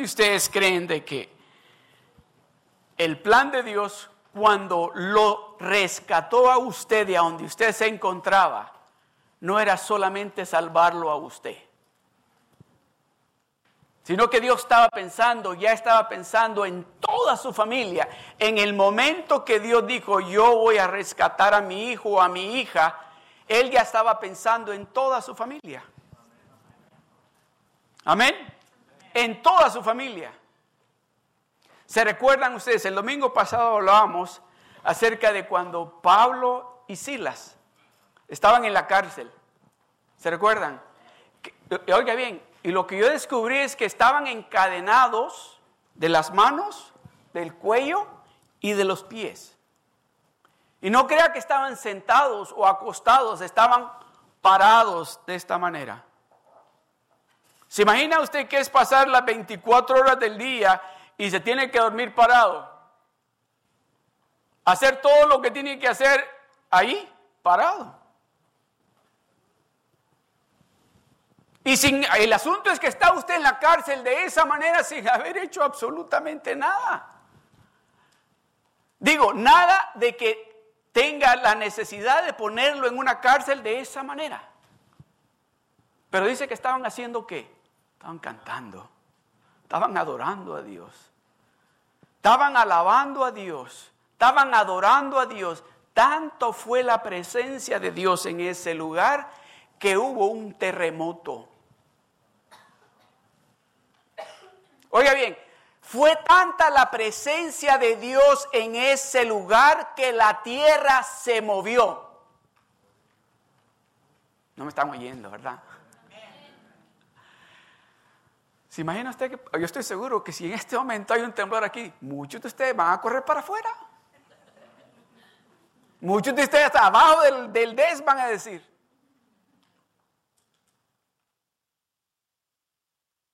de ustedes creen de que el plan de Dios cuando lo rescató a usted de donde usted se encontraba no era solamente salvarlo a usted? sino que Dios estaba pensando, ya estaba pensando en toda su familia. En el momento que Dios dijo, yo voy a rescatar a mi hijo o a mi hija, Él ya estaba pensando en toda su familia. Amén. En toda su familia. ¿Se recuerdan ustedes? El domingo pasado hablábamos acerca de cuando Pablo y Silas estaban en la cárcel. ¿Se recuerdan? Oiga bien, y lo que yo descubrí es que estaban encadenados de las manos, del cuello y de los pies. Y no crea que estaban sentados o acostados, estaban parados de esta manera. ¿Se imagina usted qué es pasar las 24 horas del día y se tiene que dormir parado? Hacer todo lo que tiene que hacer ahí, parado. Y sin, el asunto es que está usted en la cárcel de esa manera sin haber hecho absolutamente nada. Digo, nada de que tenga la necesidad de ponerlo en una cárcel de esa manera. Pero dice que estaban haciendo qué? Estaban cantando, estaban adorando a Dios, estaban alabando a Dios, estaban adorando a Dios. Tanto fue la presencia de Dios en ese lugar que hubo un terremoto. Oiga bien, fue tanta la presencia de Dios en ese lugar que la tierra se movió. No me están oyendo, ¿verdad? ¿Se imagina usted que yo estoy seguro que si en este momento hay un temblor aquí, muchos de ustedes van a correr para afuera? Muchos de ustedes abajo del, del des van a decir,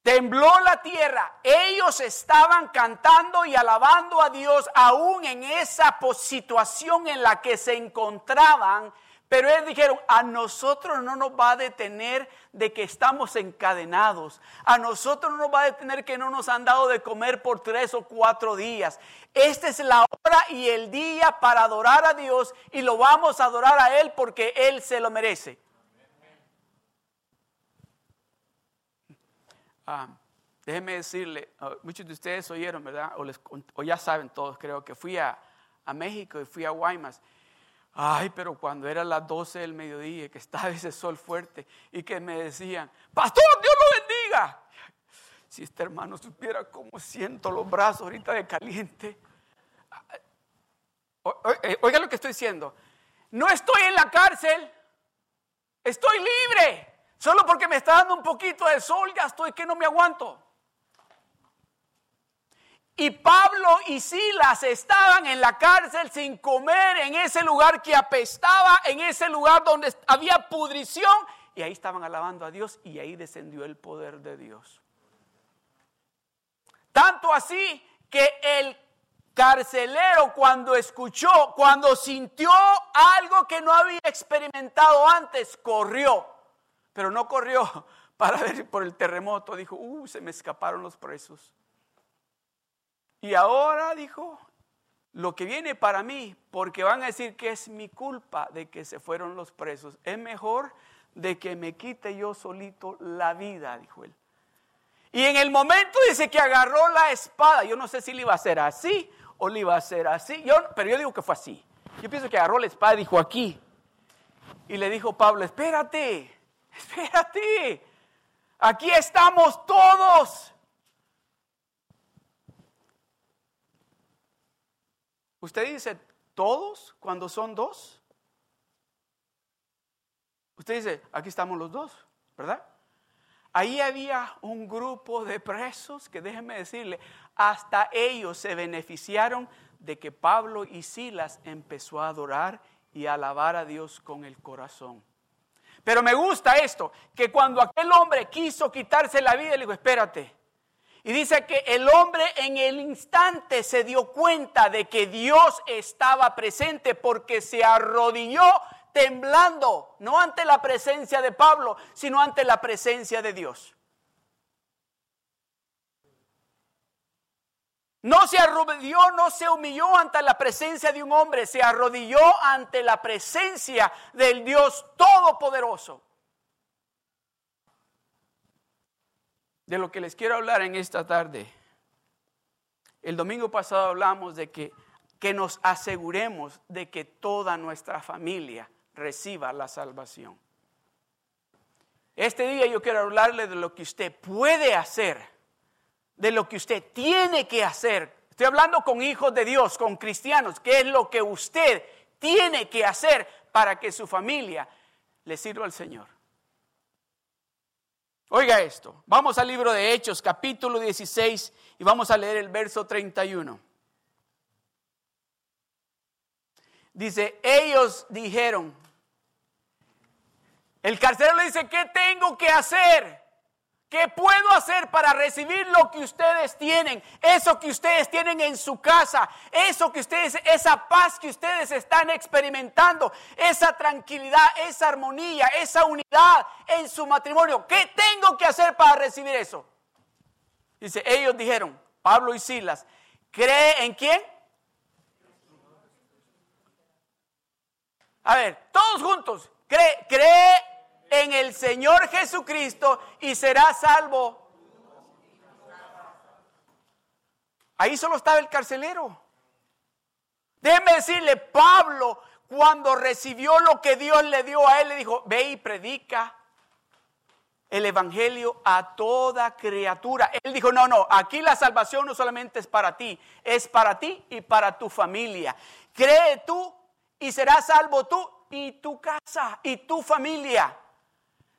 Tembló la tierra. Ellos estaban cantando y alabando a Dios aún en esa situación en la que se encontraban. Pero ellos dijeron, a nosotros no nos va a detener de que estamos encadenados. A nosotros no nos va a detener que no nos han dado de comer por tres o cuatro días. Esta es la hora y el día para adorar a Dios y lo vamos a adorar a Él porque Él se lo merece. Ah, déjenme decirle, ah, muchos de ustedes oyeron, ¿verdad? O, ya saben todos, creo que fui a, México y fui a Guaymas. Ay, pero cuando era las 12 del mediodía, que estaba ese sol fuerte y que me decían, pastor, Dios lo bendiga. Si este hermano supiera cómo siento los brazos ahorita de caliente. Oiga lo que estoy diciendo. No estoy en la cárcel, estoy libre. Solo porque me está dando un poquito de sol, ya estoy que no me aguanto. Y Pablo y Silas estaban en la cárcel sin comer en ese lugar que apestaba, en ese lugar donde había pudrición. Y ahí estaban alabando a Dios y ahí descendió el poder de Dios. Tanto así que el carcelero cuando escuchó, cuando sintió algo que no había experimentado antes, corrió pero no corrió para ver por el terremoto. Dijo, uh, se me escaparon los presos. Y ahora dijo, lo que viene para mí, porque van a decir que es mi culpa de que se fueron los presos, es mejor de que me quite yo solito la vida, dijo él. Y en el momento dice que agarró la espada, yo no sé si le iba a hacer así o le iba a hacer así, yo, pero yo digo que fue así. Yo pienso que agarró la espada y dijo aquí. Y le dijo Pablo, espérate, Espérate, aquí estamos todos. Usted dice todos cuando son dos. Usted dice, aquí estamos los dos, ¿verdad? Ahí había un grupo de presos que déjenme decirle, hasta ellos se beneficiaron de que Pablo y Silas empezó a adorar y a alabar a Dios con el corazón. Pero me gusta esto, que cuando aquel hombre quiso quitarse la vida, le dijo, espérate. Y dice que el hombre en el instante se dio cuenta de que Dios estaba presente porque se arrodilló temblando, no ante la presencia de Pablo, sino ante la presencia de Dios. No se arrodilló, no se humilló ante la presencia de un hombre, se arrodilló ante la presencia del Dios Todopoderoso. De lo que les quiero hablar en esta tarde. El domingo pasado hablamos de que, que nos aseguremos de que toda nuestra familia reciba la salvación. Este día yo quiero hablarle de lo que usted puede hacer de lo que usted tiene que hacer. Estoy hablando con hijos de Dios, con cristianos, qué es lo que usted tiene que hacer para que su familia le sirva al Señor. Oiga esto, vamos al libro de Hechos, capítulo 16, y vamos a leer el verso 31. Dice, ellos dijeron, el carcelero le dice, ¿qué tengo que hacer? ¿Qué puedo hacer para recibir lo que ustedes tienen? Eso que ustedes tienen en su casa, eso que ustedes, esa paz que ustedes están experimentando, esa tranquilidad, esa armonía, esa unidad en su matrimonio. ¿Qué tengo que hacer para recibir eso? Dice, ellos dijeron, Pablo y Silas, ¿cree en quién? A ver, todos juntos, cree, cree en el Señor Jesucristo y será salvo. Ahí solo estaba el carcelero. Déjeme decirle, Pablo, cuando recibió lo que Dios le dio a él, le dijo, ve y predica el Evangelio a toda criatura. Él dijo, no, no, aquí la salvación no solamente es para ti, es para ti y para tu familia. Cree tú y serás salvo tú y tu casa y tu familia.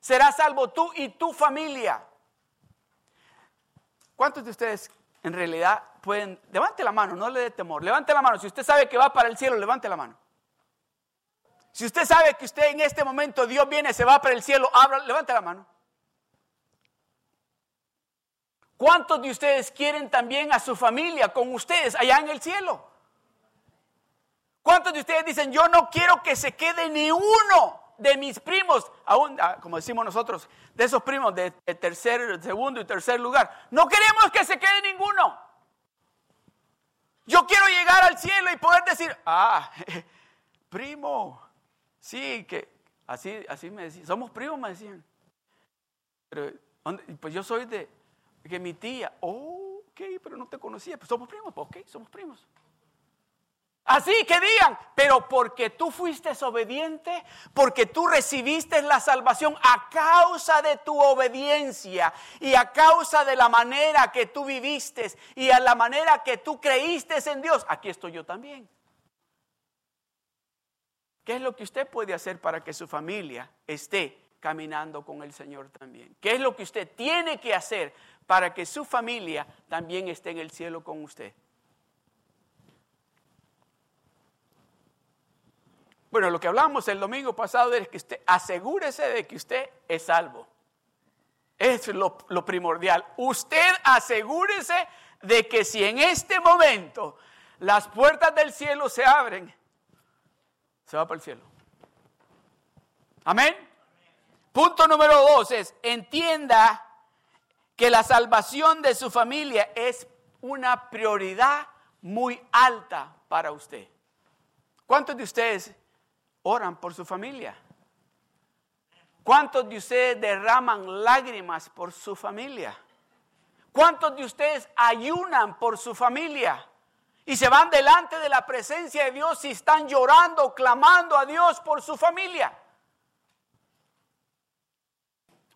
Serás salvo tú y tu familia. ¿Cuántos de ustedes en realidad pueden, levante la mano, no le dé temor, levante la mano. Si usted sabe que va para el cielo, levante la mano. Si usted sabe que usted en este momento Dios viene, se va para el cielo, abra, levante la mano. ¿Cuántos de ustedes quieren también a su familia con ustedes allá en el cielo? ¿Cuántos de ustedes dicen, yo no quiero que se quede ni uno de mis primos, aún, ah, como decimos nosotros, de esos primos de, tercer, segundo y tercer lugar, no queremos que se quede ninguno. Yo quiero llegar al cielo y poder decir, ah, primo, sí, que así, así me decían, somos primos, me decían. Pero, pues yo soy de, que mi tía, oh, ok, pero no te conocía, pues somos primos, pues ok, somos primos. Así que digan, pero porque tú fuiste obediente, porque tú recibiste la salvación a causa de tu obediencia y a causa de la manera que tú viviste y a la manera que tú creíste en Dios, aquí estoy yo también. ¿Qué es lo que usted puede hacer para que su familia esté caminando con el Señor también? ¿Qué es lo que usted tiene que hacer para que su familia también esté en el cielo con usted? Bueno, lo que hablamos el domingo pasado es que usted asegúrese de que usted es salvo. Es lo, primordial. Usted asegúrese de que si en este momento las puertas del cielo se abren, se va para el cielo. Amén. Punto número dos es, entienda que la salvación de su familia es una prioridad muy alta para usted. ¿Cuántos de ustedes oran por su familia? ¿Cuántos de ustedes derraman lágrimas por su familia? ¿Cuántos de ustedes ayunan por su familia? Y se van delante de la presencia de Dios y están llorando, clamando a Dios por su familia.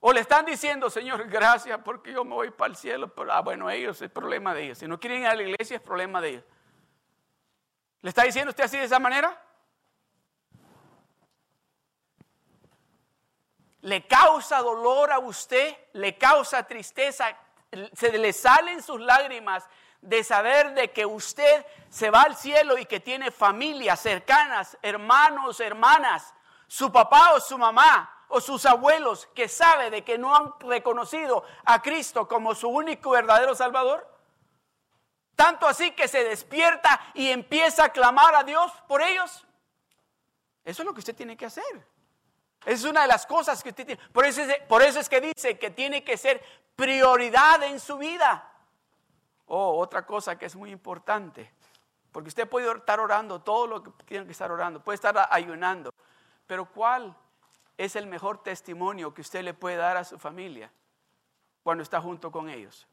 O le están diciendo, Señor, gracias porque yo me voy para el cielo. Pero, ah, bueno, ellos, es problema de ellos. Si no quieren ir a la iglesia, es problema de ellos. ¿Le está diciendo usted así de esa manera? Le causa dolor a usted, le causa tristeza, se le salen sus lágrimas de saber de que usted se va al cielo y que tiene familias cercanas, hermanos, hermanas, su papá o su mamá o sus abuelos que sabe de que no han reconocido a Cristo como su único verdadero Salvador? Tanto así que se despierta y empieza a clamar a Dios por ellos. Eso es lo que usted tiene que hacer. Es una de las cosas que usted tiene. Por eso, es, que dice que tiene que ser prioridad en su vida. Oh, otra cosa que es muy importante. Porque usted puede estar orando todo lo que tiene que estar orando, puede estar ayunando. Pero ¿cuál es el mejor testimonio que usted le puede dar a su familia cuando está junto con ellos?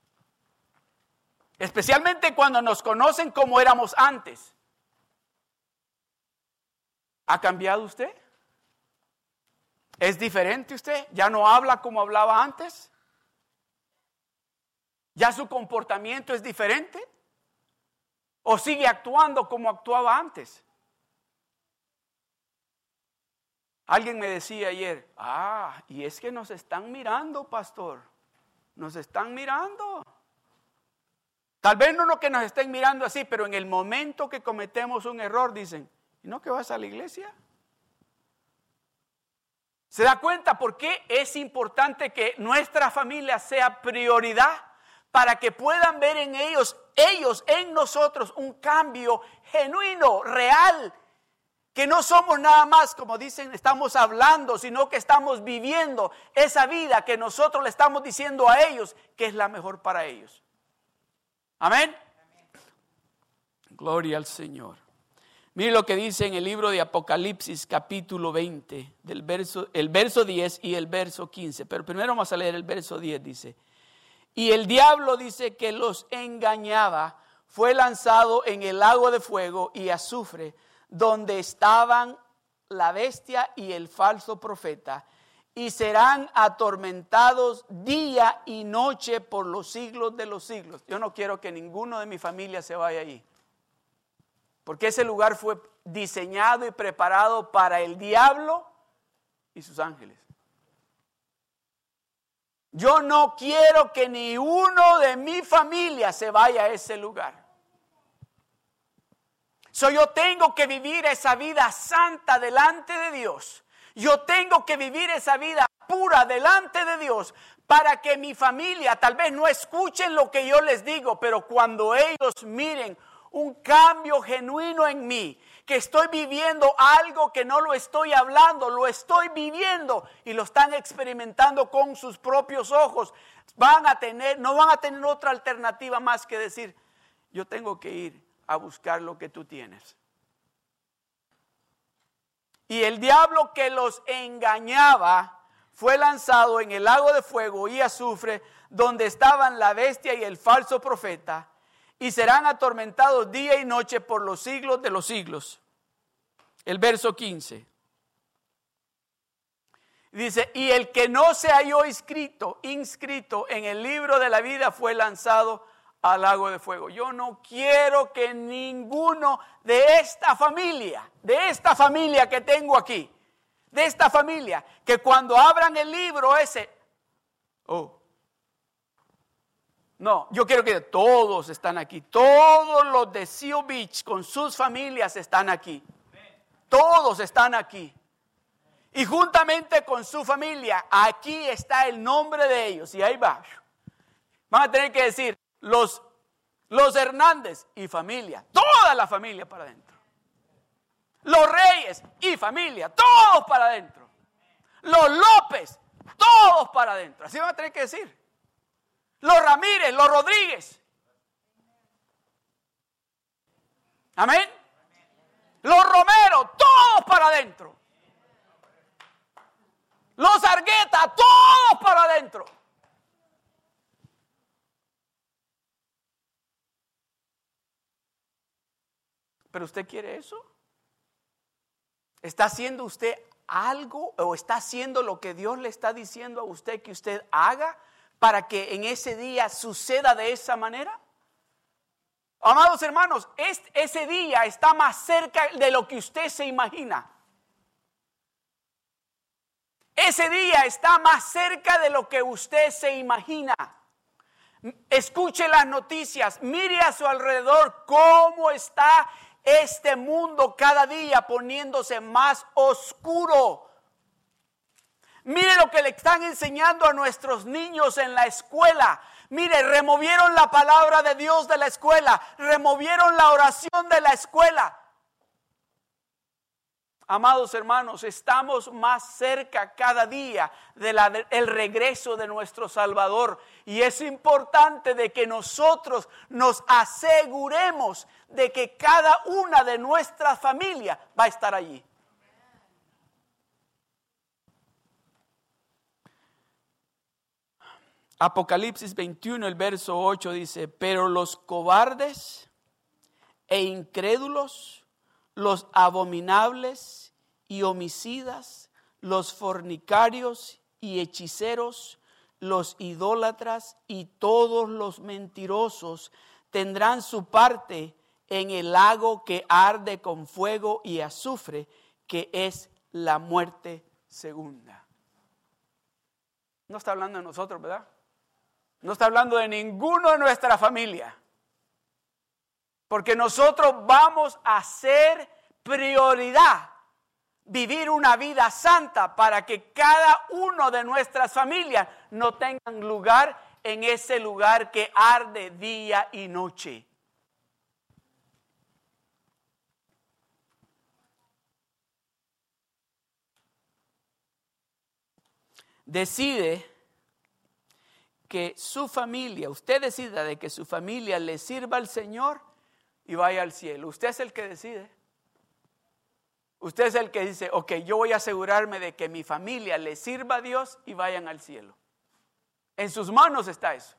Especialmente cuando nos conocen como éramos antes. ¿Ha cambiado usted? ¿Es diferente usted? ¿Ya no habla como hablaba antes? ¿Ya su comportamiento es diferente? ¿O sigue actuando como actuaba antes? Alguien me decía ayer, ah, y es que nos están mirando, pastor. Nos están mirando. Tal vez no lo que nos estén mirando así, pero en el momento que cometemos un error dicen, ¿y no que vas a la iglesia? ¿Se da cuenta por qué es importante que nuestra familia sea prioridad? Para que puedan ver en ellos, ellos en nosotros, un cambio genuino, real. Que no somos nada más, como dicen, estamos hablando, sino que estamos viviendo esa vida que nosotros le estamos diciendo a ellos que es la mejor para ellos. Amén. Gloria al Señor. Mire lo que dice en el libro de Apocalipsis capítulo 20, del verso, el verso 10 y el verso 15. Pero primero vamos a leer el verso 10, dice. Y el diablo dice que los engañaba, fue lanzado en el lago de fuego y azufre, donde estaban la bestia y el falso profeta, y serán atormentados día y noche por los siglos de los siglos. Yo no quiero que ninguno de mi familia se vaya ahí. Porque ese lugar fue diseñado y preparado para el diablo y sus ángeles. Yo no quiero que ni uno de mi familia se vaya a ese lugar. So, yo tengo que vivir esa vida santa delante de Dios. Yo tengo que vivir esa vida pura delante de Dios para que mi familia tal vez no escuchen lo que yo les digo, pero cuando ellos miren un cambio genuino en mí, que estoy viviendo algo que no lo estoy hablando, lo estoy viviendo y lo están experimentando con sus propios ojos. Van a tener, no van a tener otra alternativa más que decir, yo tengo que ir a buscar lo que tú tienes. Y el diablo que los engañaba fue lanzado en el lago de fuego y azufre, donde estaban la bestia y el falso profeta y serán atormentados día y noche por los siglos de los siglos. El verso 15. Dice, y el que no se halló inscrito, inscrito en el libro de la vida fue lanzado al lago de fuego. Yo no quiero que ninguno de esta familia, de esta familia que tengo aquí, de esta familia, que cuando abran el libro ese, oh, no, yo quiero que todos están aquí. Todos los de Seal Beach con sus familias están aquí. Todos están aquí. Y juntamente con su familia, aquí está el nombre de ellos. Y ahí va. Van a tener que decir los, los Hernández y familia. Toda la familia para adentro. Los Reyes y familia. Todos para adentro. Los López. Todos para adentro. Así van a tener que decir los Ramírez, los Rodríguez. Amén. Los Romero, todos para adentro. Los Argueta, todos para adentro. ¿Pero usted quiere eso? ¿Está haciendo usted algo o está haciendo lo que Dios le está diciendo a usted que usted haga? Para que en ese día suceda de esa manera? Amados hermanos, ese día está más cerca de lo que usted se imagina. Ese día está más cerca de lo que usted se imagina. Escuche las noticias, mire a su alrededor cómo está este mundo cada día poniéndose más oscuro. Mire lo que le están enseñando a nuestros niños en la escuela. Mire, removieron la palabra de Dios de la escuela, removieron la oración de la escuela. Amados hermanos, estamos más cerca cada día del regreso de nuestro Salvador y es importante de que nosotros nos aseguremos de que cada una de nuestras familias va a estar allí. Apocalipsis 21, el verso 8 dice, pero los cobardes e incrédulos, los abominables y homicidas, los fornicarios y hechiceros, los idólatras y todos los mentirosos tendrán su parte en el lago que arde con fuego y azufre, que es la muerte segunda. No está hablando de nosotros, ¿verdad? No está hablando de ninguno de nuestra familia. Porque nosotros vamos a ser prioridad vivir una vida santa para que cada uno de nuestras familias no tengan lugar en ese lugar que arde día y noche. Decide que su familia, usted decida de que su familia le sirva al Señor y vaya al cielo. Usted es el que decide. Usted es el que dice, ok, yo voy a asegurarme de que mi familia le sirva a Dios y vayan al cielo. En sus manos está eso.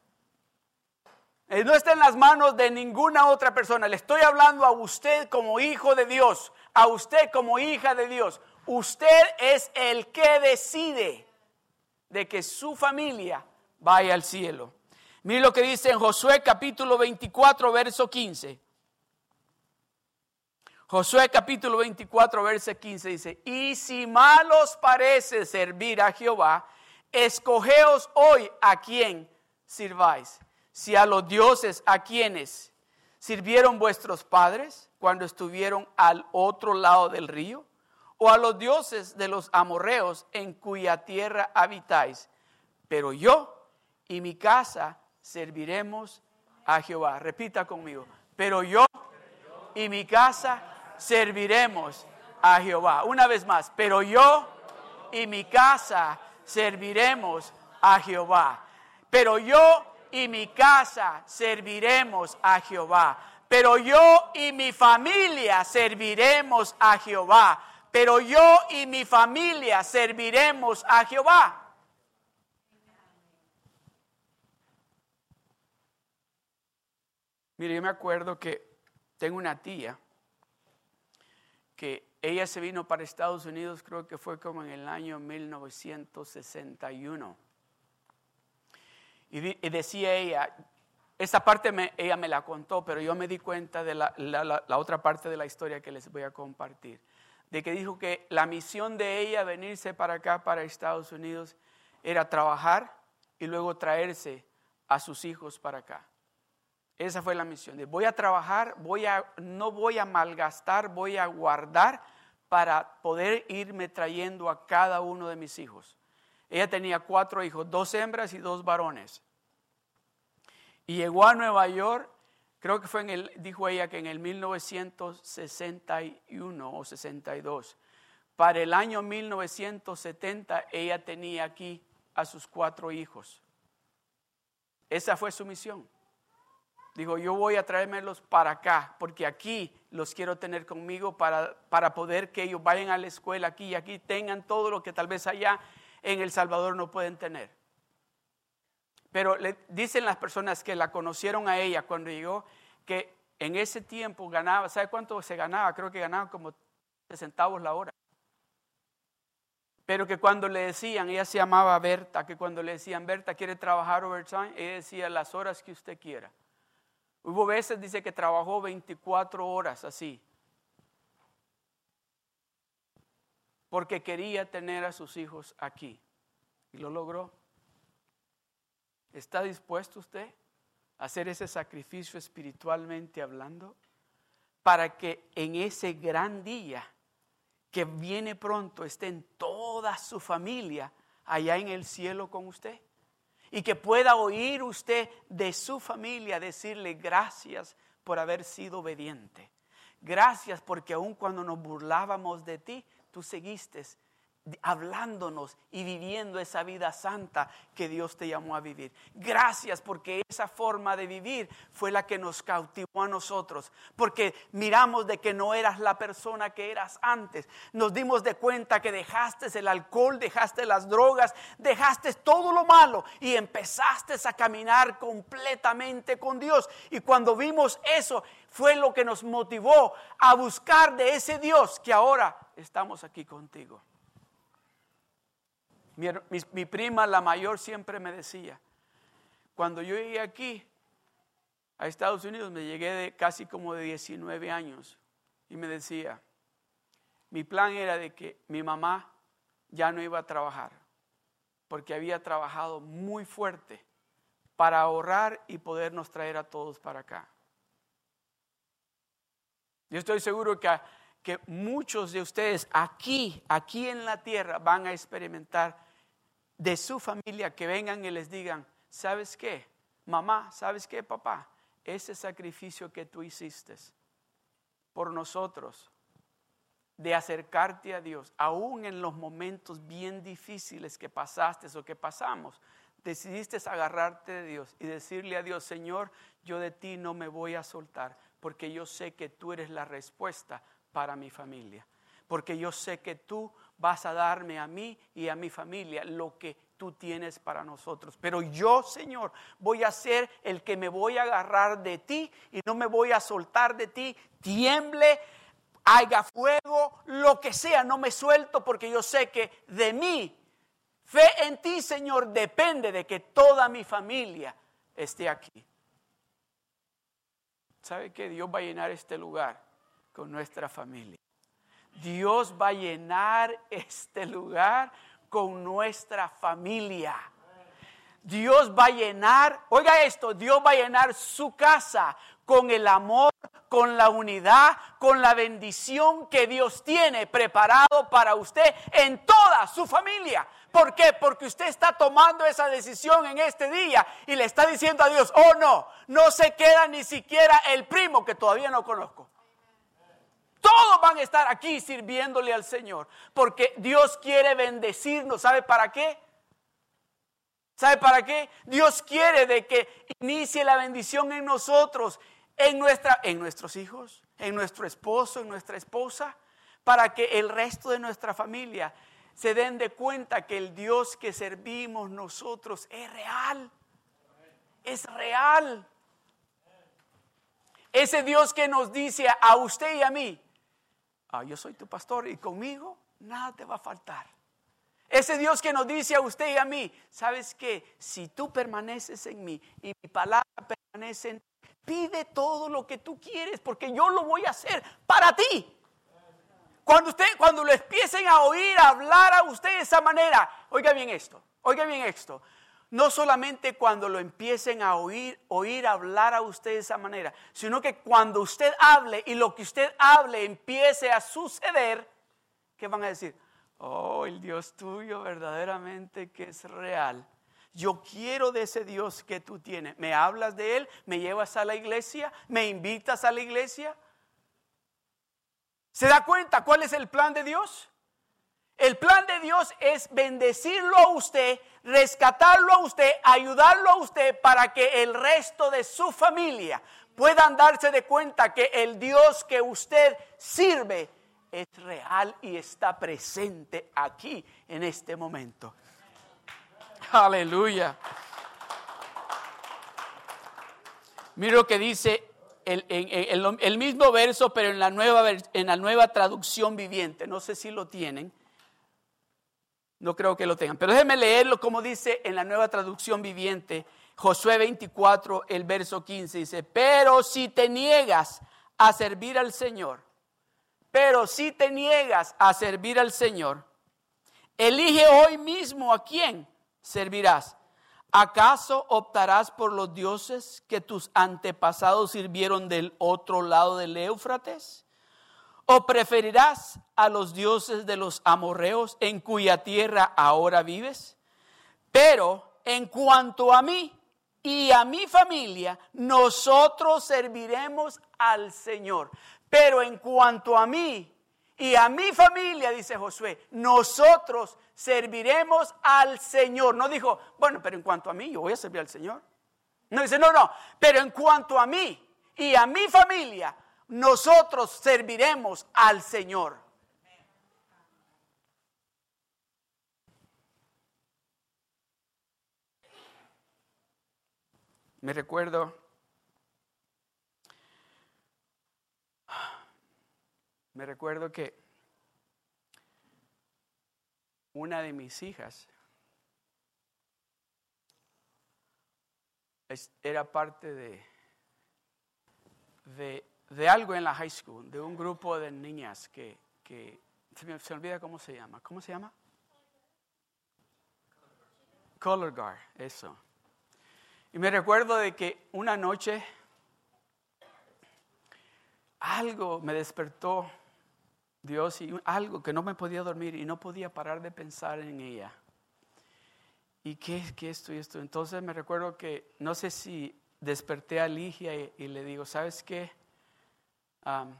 Eh, no está en las manos de ninguna otra persona. Le estoy hablando a usted como hijo de Dios, a usted como hija de Dios. Usted es el que decide de que su familia vaya al cielo. Mire lo que dice en Josué capítulo 24, verso 15. Josué capítulo 24, verso 15 dice, y si mal os parece servir a Jehová, escogeos hoy a quién sirváis. Si a los dioses a quienes sirvieron vuestros padres cuando estuvieron al otro lado del río, o a los dioses de los amorreos en cuya tierra habitáis. Pero yo y mi casa serviremos a Jehová. Repita conmigo, pero yo y mi casa serviremos a Jehová. Una vez más, pero yo y mi casa serviremos a Jehová. Pero yo y mi casa serviremos a Jehová. Pero yo y mi familia serviremos a Jehová. Pero yo y mi familia serviremos a Jehová. Mire, yo me acuerdo que tengo una tía que ella se vino para Estados Unidos, creo que fue como en el año 1961. Y, decía ella, esa parte ella me la contó, pero yo me di cuenta de la, la, otra parte de la historia que les voy a compartir. De que dijo que la misión de ella venirse para acá, para Estados Unidos, era trabajar y luego traerse a sus hijos para acá. Esa fue la misión. De voy a trabajar, voy a, no voy a malgastar, voy a guardar para poder irme trayendo a cada uno de mis hijos. Ella tenía cuatro hijos, dos hembras y dos varones. Y llegó a Nueva York, creo que fue en el, dijo ella que en el 1961 o 62. Para el año 1970 ella tenía aquí a sus cuatro hijos. Esa fue su misión. Digo, yo voy a traérmelos para acá, porque aquí los quiero tener conmigo para, para poder que ellos vayan a la escuela aquí y aquí tengan todo lo que tal vez allá en El Salvador no pueden tener. Pero le dicen las personas que la conocieron a ella cuando llegó que en ese tiempo ganaba, ¿sabe cuánto se ganaba? Creo que ganaba como centavos la hora. Pero que cuando le decían, ella se llamaba Berta, que cuando le decían, Berta, ¿quiere trabajar overtime? Ella decía, las horas que usted quiera. Hubo veces, dice, que trabajó 24 horas así. Porque quería tener a sus hijos aquí. Y lo logró. ¿Está dispuesto usted a hacer ese sacrificio espiritualmente hablando? Para que en ese gran día que viene pronto estén toda su familia allá en el cielo con usted y que pueda oír usted de su familia decirle gracias por haber sido obediente. Gracias porque aun cuando nos burlábamos de ti, tú seguiste hablándonos y viviendo esa vida santa que Dios te llamó a vivir. Gracias porque esa forma de vivir fue la que nos cautivó a nosotros, porque miramos de que no eras la persona que eras antes. Nos dimos de cuenta que dejaste el alcohol, dejaste las drogas, dejaste todo lo malo y empezaste a caminar completamente con Dios. Y cuando vimos eso, fue lo que nos motivó a buscar de ese Dios que ahora estamos aquí contigo. Mi, prima, la mayor, siempre me decía, cuando yo llegué aquí a Estados Unidos, me llegué de casi como de 19 años, y me decía, mi plan era de que mi mamá ya no iba a trabajar, porque había trabajado muy fuerte para ahorrar y podernos traer a todos para acá. Yo estoy seguro que, que muchos de ustedes aquí, aquí en la tierra, van a experimentar de su familia que vengan y les digan, ¿sabes qué? Mamá, ¿sabes qué, papá? Ese sacrificio que tú hiciste por nosotros, de acercarte a Dios, aún en los momentos bien difíciles que pasaste o que pasamos, decidiste agarrarte de Dios y decirle a Dios, Señor, yo de ti no me voy a soltar, porque yo sé que tú eres la respuesta para mi familia, porque yo sé que tú vas a darme a mí y a mi familia lo que tú tienes para nosotros. Pero yo, Señor, voy a ser el que me voy a agarrar de ti y no me voy a soltar de ti. Tiemble, haya fuego, lo que sea, no me suelto porque yo sé que de mí, fe en ti, Señor, depende de que toda mi familia esté aquí. ¿Sabe que Dios va a llenar este lugar con nuestra familia? Dios va a llenar este lugar con nuestra familia. Dios va a llenar, oiga esto, Dios va a llenar su casa con el amor, con la unidad, con la bendición que Dios tiene preparado para usted en toda su familia. ¿Por qué? Porque usted está tomando esa decisión en este día y le está diciendo a Dios, oh no, no se queda ni siquiera el primo que todavía no conozco. Todos van a estar aquí sirviéndole al Señor, porque Dios quiere bendecirnos. ¿Sabe para qué? ¿Sabe para qué? Dios quiere de que inicie la bendición en nosotros, en, nuestra, en nuestros hijos, en nuestro esposo, en nuestra esposa, para que el resto de nuestra familia se den de cuenta que el Dios que servimos nosotros es real. Es real. Ese Dios que nos dice a usted y a mí, Ah, yo soy tu pastor y conmigo nada te va a faltar. Ese Dios que nos dice a usted y a mí, sabes que si tú permaneces en mí y mi palabra permanece en ti, pide todo lo que tú quieres porque yo lo voy a hacer para ti. Cuando usted, cuando lo empiecen a oír hablar a usted de esa manera, oiga bien esto, oiga bien esto no solamente cuando lo empiecen a oír, oír hablar a usted de esa manera, sino que cuando usted hable y lo que usted hable empiece a suceder, ¿qué van a decir? Oh, el Dios tuyo verdaderamente que es real. Yo quiero de ese Dios que tú tienes. ¿Me hablas de Él? ¿Me llevas a la iglesia? ¿Me invitas a la iglesia? ¿Se da cuenta cuál es el plan de Dios? El plan de Dios es bendecirlo a usted, rescatarlo a usted, ayudarlo a usted para que el resto de su familia puedan darse de cuenta que el Dios que usted sirve es real y está presente aquí en este momento. Aleluya. Mira lo que dice el, mismo verso, pero en la, nueva, en la nueva traducción viviente. No sé si lo tienen. No creo que lo tengan. Pero déjenme leerlo como dice en la nueva traducción viviente. Josué 24, el verso 15 dice, pero si te niegas a servir al Señor, pero si te niegas a servir al Señor, elige hoy mismo a quién servirás. ¿Acaso optarás por los dioses que tus antepasados sirvieron del otro lado del Éufrates? ¿O preferirás a los dioses de los amorreos en cuya tierra ahora vives? Pero en cuanto a mí y a mi familia, nosotros serviremos al Señor. Pero en cuanto a mí y a mi familia, dice Josué, nosotros serviremos al Señor. No dijo, bueno, pero en cuanto a mí, yo voy a servir al Señor. No dice, no, no, pero en cuanto a mí y a mi familia, nosotros serviremos al Señor. Me recuerdo, me recuerdo que una de mis hijas era parte de, de, algo en la high school, de un grupo de niñas que, se me olvida cómo se llama. ¿Cómo se llama? Color Guard, eso. Y me recuerdo de que una noche algo me despertó Dios y algo que no me podía dormir y no podía parar de pensar en ella. ¿Y qué, qué esto y esto? Entonces me recuerdo que no sé si desperté a Ligia y, le digo, ¿sabes qué? Um,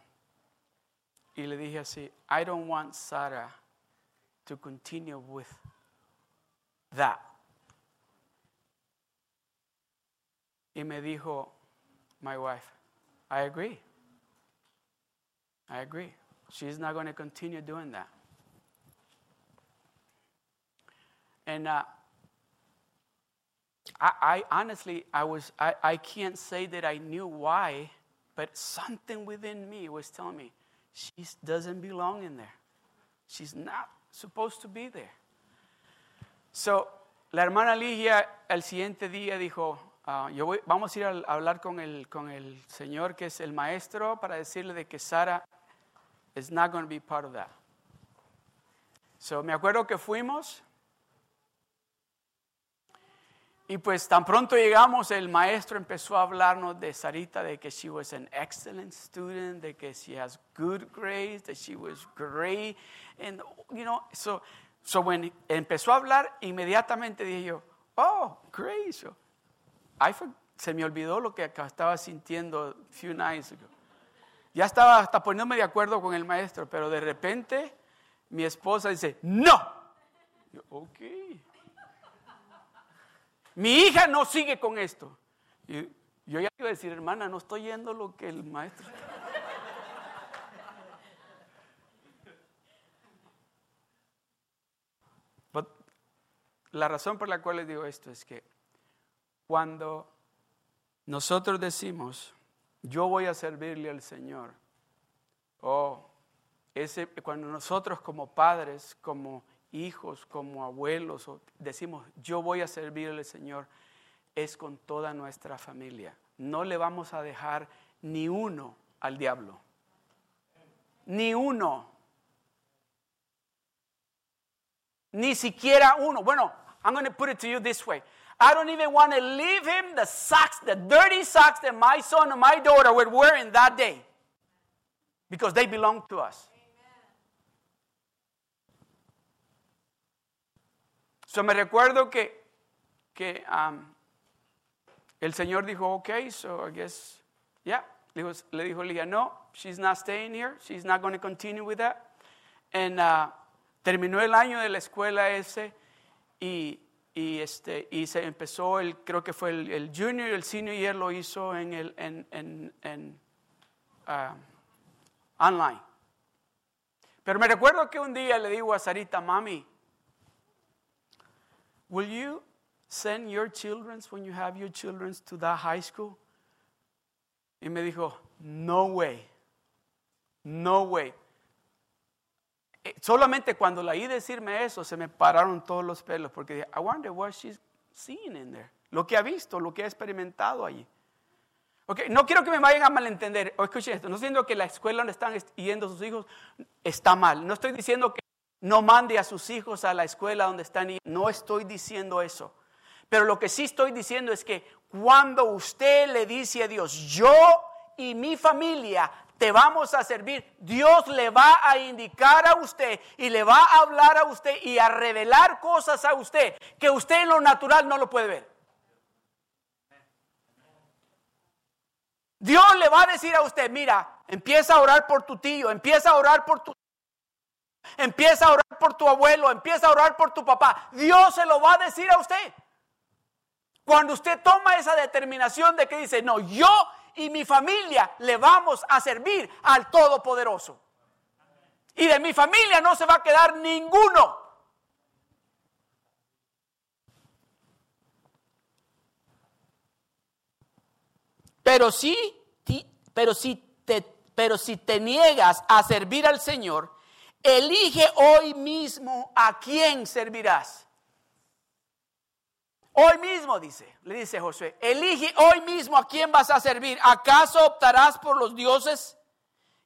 y le dije así, I don't want Sarah to continue with that. Y me dijo, my wife, I agree. I agree. She's not going to continue doing that. And uh, I, I, honestly, I was, I, I can't say that I knew why, but something within me was telling me she doesn't belong in there. She's not supposed to be there. So, la hermana Ligia el siguiente día dijo, uh, yo voy, vamos a ir a, hablar con el, con el señor que es el maestro para decirle de que Sara is not going to be part of that. So, me acuerdo que fuimos Y pues tan pronto llegamos, el maestro empezó a hablarnos de Sarita, de que she was an excellent student, de que she has good grades, that she was great. And, you know, so, so when empezó a hablar, inmediatamente dije yo, oh, great. So, I se me olvidó lo que estaba sintiendo few nights ago. Ya estaba hasta poniéndome de acuerdo con el maestro, pero de repente mi esposa dice, no. Yo, ok. Mi hija no sigue con esto. Y yo ya iba a decir, hermana, no estoy yendo lo que el maestro. la razón por la cual les digo esto es que cuando nosotros decimos, yo voy a servirle al Señor, o cuando nosotros como padres, como hijos, como abuelos, decimos, yo voy a servirle al Señor, es con toda nuestra familia. No le vamos a dejar ni uno al diablo. Ni uno. Ni siquiera uno. Bueno, I'm going to put it to you this way. I don't even want to leave him the socks, the dirty socks that my son or my daughter were wearing that day. Because they belong to us. So me recuerdo que, que um, el Señor dijo, ok, so I guess, yeah. Le dijo, le dijo Lidia, no, she's not staying here, she's not going to continue with that. And uh, terminó el año de la escuela ese y, y, este, y se empezó, el, creo que fue el, el junior y el senior year lo hizo en el, en, en uh, online. Pero me recuerdo que un día le digo a Sarita, mami, Will you send your children when you have your children to that high school? Y me dijo, no way, no way. Eh, solamente cuando la oí decirme eso, se me pararon todos los pelos, porque dije, I wonder what she's seeing in there. Lo que ha visto, lo que ha experimentado allí. Okay, no quiero que me vayan a malentender. O escuchen esto, no estoy diciendo que la escuela donde están yendo sus hijos está mal. No estoy diciendo no mande a sus hijos a la escuela donde están. No estoy diciendo eso. Pero lo que sí estoy diciendo es que cuando usted le dice a Dios, yo y mi familia te vamos a servir, Dios le va a indicar a usted y le va a hablar a usted y a revelar cosas a usted que usted en lo natural no lo puede ver. Dios le va a decir a usted, mira, empieza a orar por tu tío, empieza a orar por tu empieza a orar por tu abuelo, empieza a orar por tu papá. Dios se lo va a decir a usted. Cuando usted toma esa determinación de que dice, no, yo y mi familia le vamos a servir al Todopoderoso. Y de mi familia no se va a quedar ninguno. Pero sí, pero si te, pero si te niegas a servir al Señor, elige hoy mismo a quién servirás. Hoy mismo, dice, le dice Josué, elige hoy mismo a quién vas a servir. ¿Acaso optarás por los dioses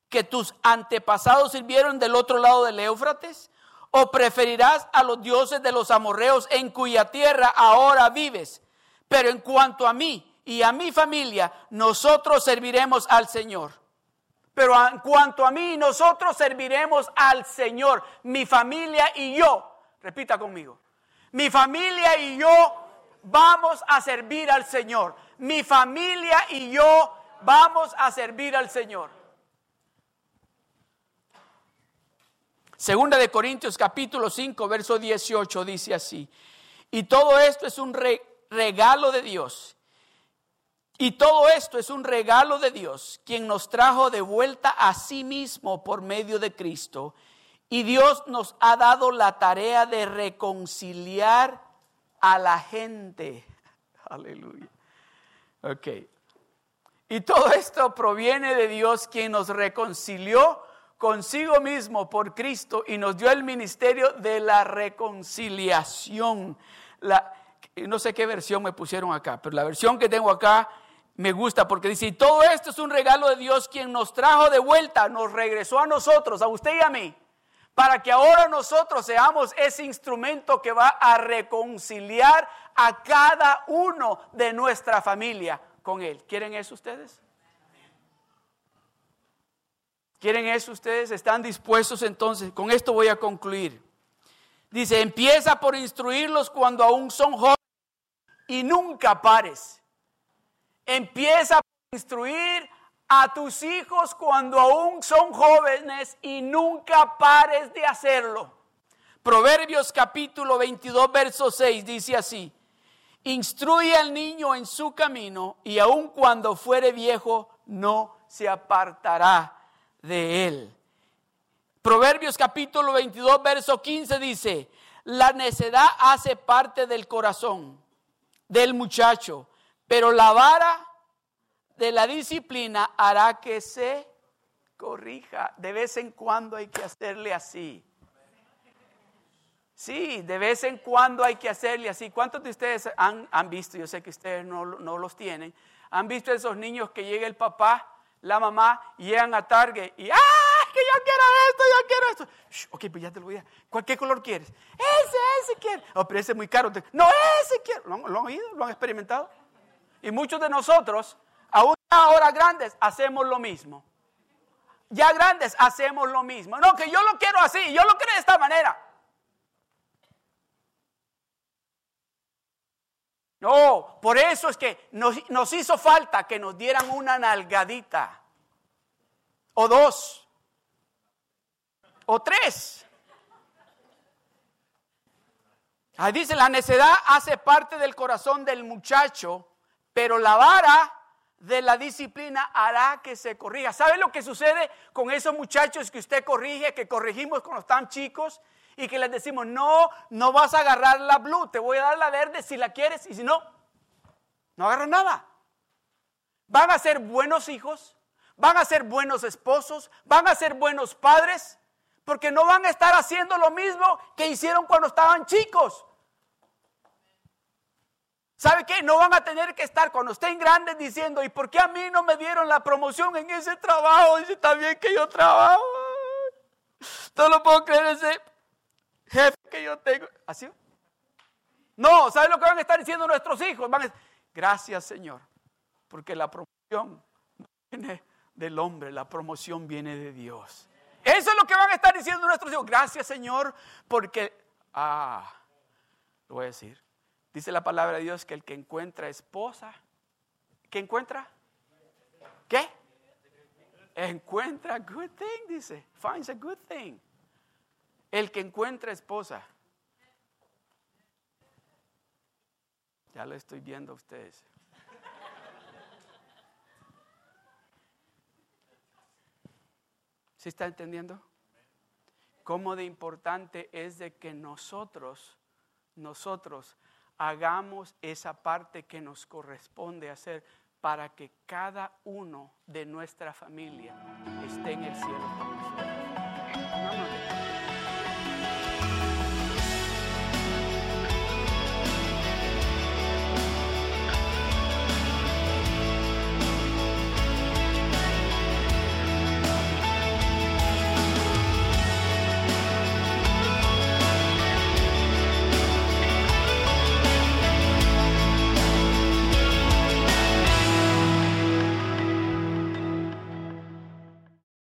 que tus antepasados sirvieron del otro lado del Éufrates? ¿O preferirás a los dioses de los amorreos en cuya tierra ahora vives? Pero en cuanto a mí y a mi familia, nosotros serviremos al Señor. Pero en cuanto a mí, nosotros serviremos al Señor, mi familia y yo. Repita conmigo. Mi familia y yo vamos a servir al Señor. Mi familia y yo vamos a servir al Señor. Segunda de Corintios capítulo 5, verso 18 dice así. Y todo esto es un regalo de Dios. Y todo esto es un regalo de Dios, quien nos trajo de vuelta a sí mismo por medio de Cristo. Y Dios nos ha dado la tarea de reconciliar a la gente. Aleluya. Ok. Y todo esto proviene de Dios quien nos reconcilió consigo mismo por Cristo y nos dio el ministerio de la reconciliación. La, no sé qué versión me pusieron acá, pero la versión que tengo acá me gusta porque dice, todo esto es un regalo de Dios quien nos trajo de vuelta, nos regresó a nosotros, a usted y a mí para que ahora nosotros seamos ese instrumento que va a reconciliar a cada uno de nuestra familia con Él. ¿Quieren eso ustedes? ¿Quieren eso ustedes? ¿Están dispuestos entonces? Con esto voy a concluir. Dice, empieza por instruirlos cuando aún son jóvenes y nunca pares. Empieza por instruir a tus hijos cuando aún son jóvenes y nunca pares de hacerlo. Proverbios capítulo 22, verso 6 dice así, instruye al niño en su camino y aun cuando fuere viejo no se apartará de él. Proverbios capítulo 22, verso 15 dice, la necedad hace parte del corazón del muchacho, pero la vara de la disciplina hará que se corrija. De vez en cuando hay que hacerle así. Sí, de vez en cuando hay que hacerle así. ¿Cuántos de ustedes han, visto, yo sé que ustedes no, los tienen, han visto esos niños que llega el papá, la mamá, llegan a Target y ¡ah! Que yo quiero esto, yo quiero esto. ok, pues ya te lo voy a. ¿Qué color quieres? Ese, ese quiero. Oh, pero ese es muy caro. No, ese quiero. ¿Lo, ¿Lo han oído? ¿Lo han experimentado? Y muchos de nosotros Aún ahora grandes hacemos lo mismo. Ya grandes hacemos lo mismo. No, que yo lo quiero así, yo lo quiero de esta manera. No, por eso es que nos, nos hizo falta que nos dieran una nalgadita. O dos. O tres. Ahí dice, la necedad hace parte del corazón del muchacho, pero la vara de la disciplina hará que se corrija. ¿Sabe lo que sucede con esos muchachos que usted corrige, que corregimos cuando están chicos y que les decimos, no, no vas a agarrar la blue, te voy a dar la verde si la quieres y si no, no agarran nada. Van a ser buenos hijos, van a ser buenos esposos, van a ser buenos padres, porque no van a estar haciendo lo mismo que hicieron cuando estaban chicos. ¿Sabe qué? No van a tener que estar cuando estén grandes diciendo, ¿y por qué a mí no me dieron la promoción en ese trabajo? Dice también que yo trabajo. No lo puedo creer ese jefe que yo tengo. ¿Así? No, ¿sabe lo que van a estar diciendo nuestros hijos? Van a decir, gracias Señor, porque la promoción no viene del hombre, la promoción viene de Dios. Eso es lo que van a estar diciendo nuestros hijos. Gracias Señor, porque, ah, lo voy a decir, Dice la palabra de Dios que el que encuentra esposa, ¿qué encuentra? ¿Qué? Encuentra good thing, dice. Finds a good thing. El que encuentra esposa. Ya lo estoy viendo a ustedes. ¿Sí está entendiendo? Cómo de importante es de que nosotros, nosotros hagamos esa parte que nos corresponde hacer para que cada uno de nuestra familia esté en el cielo con nosotros.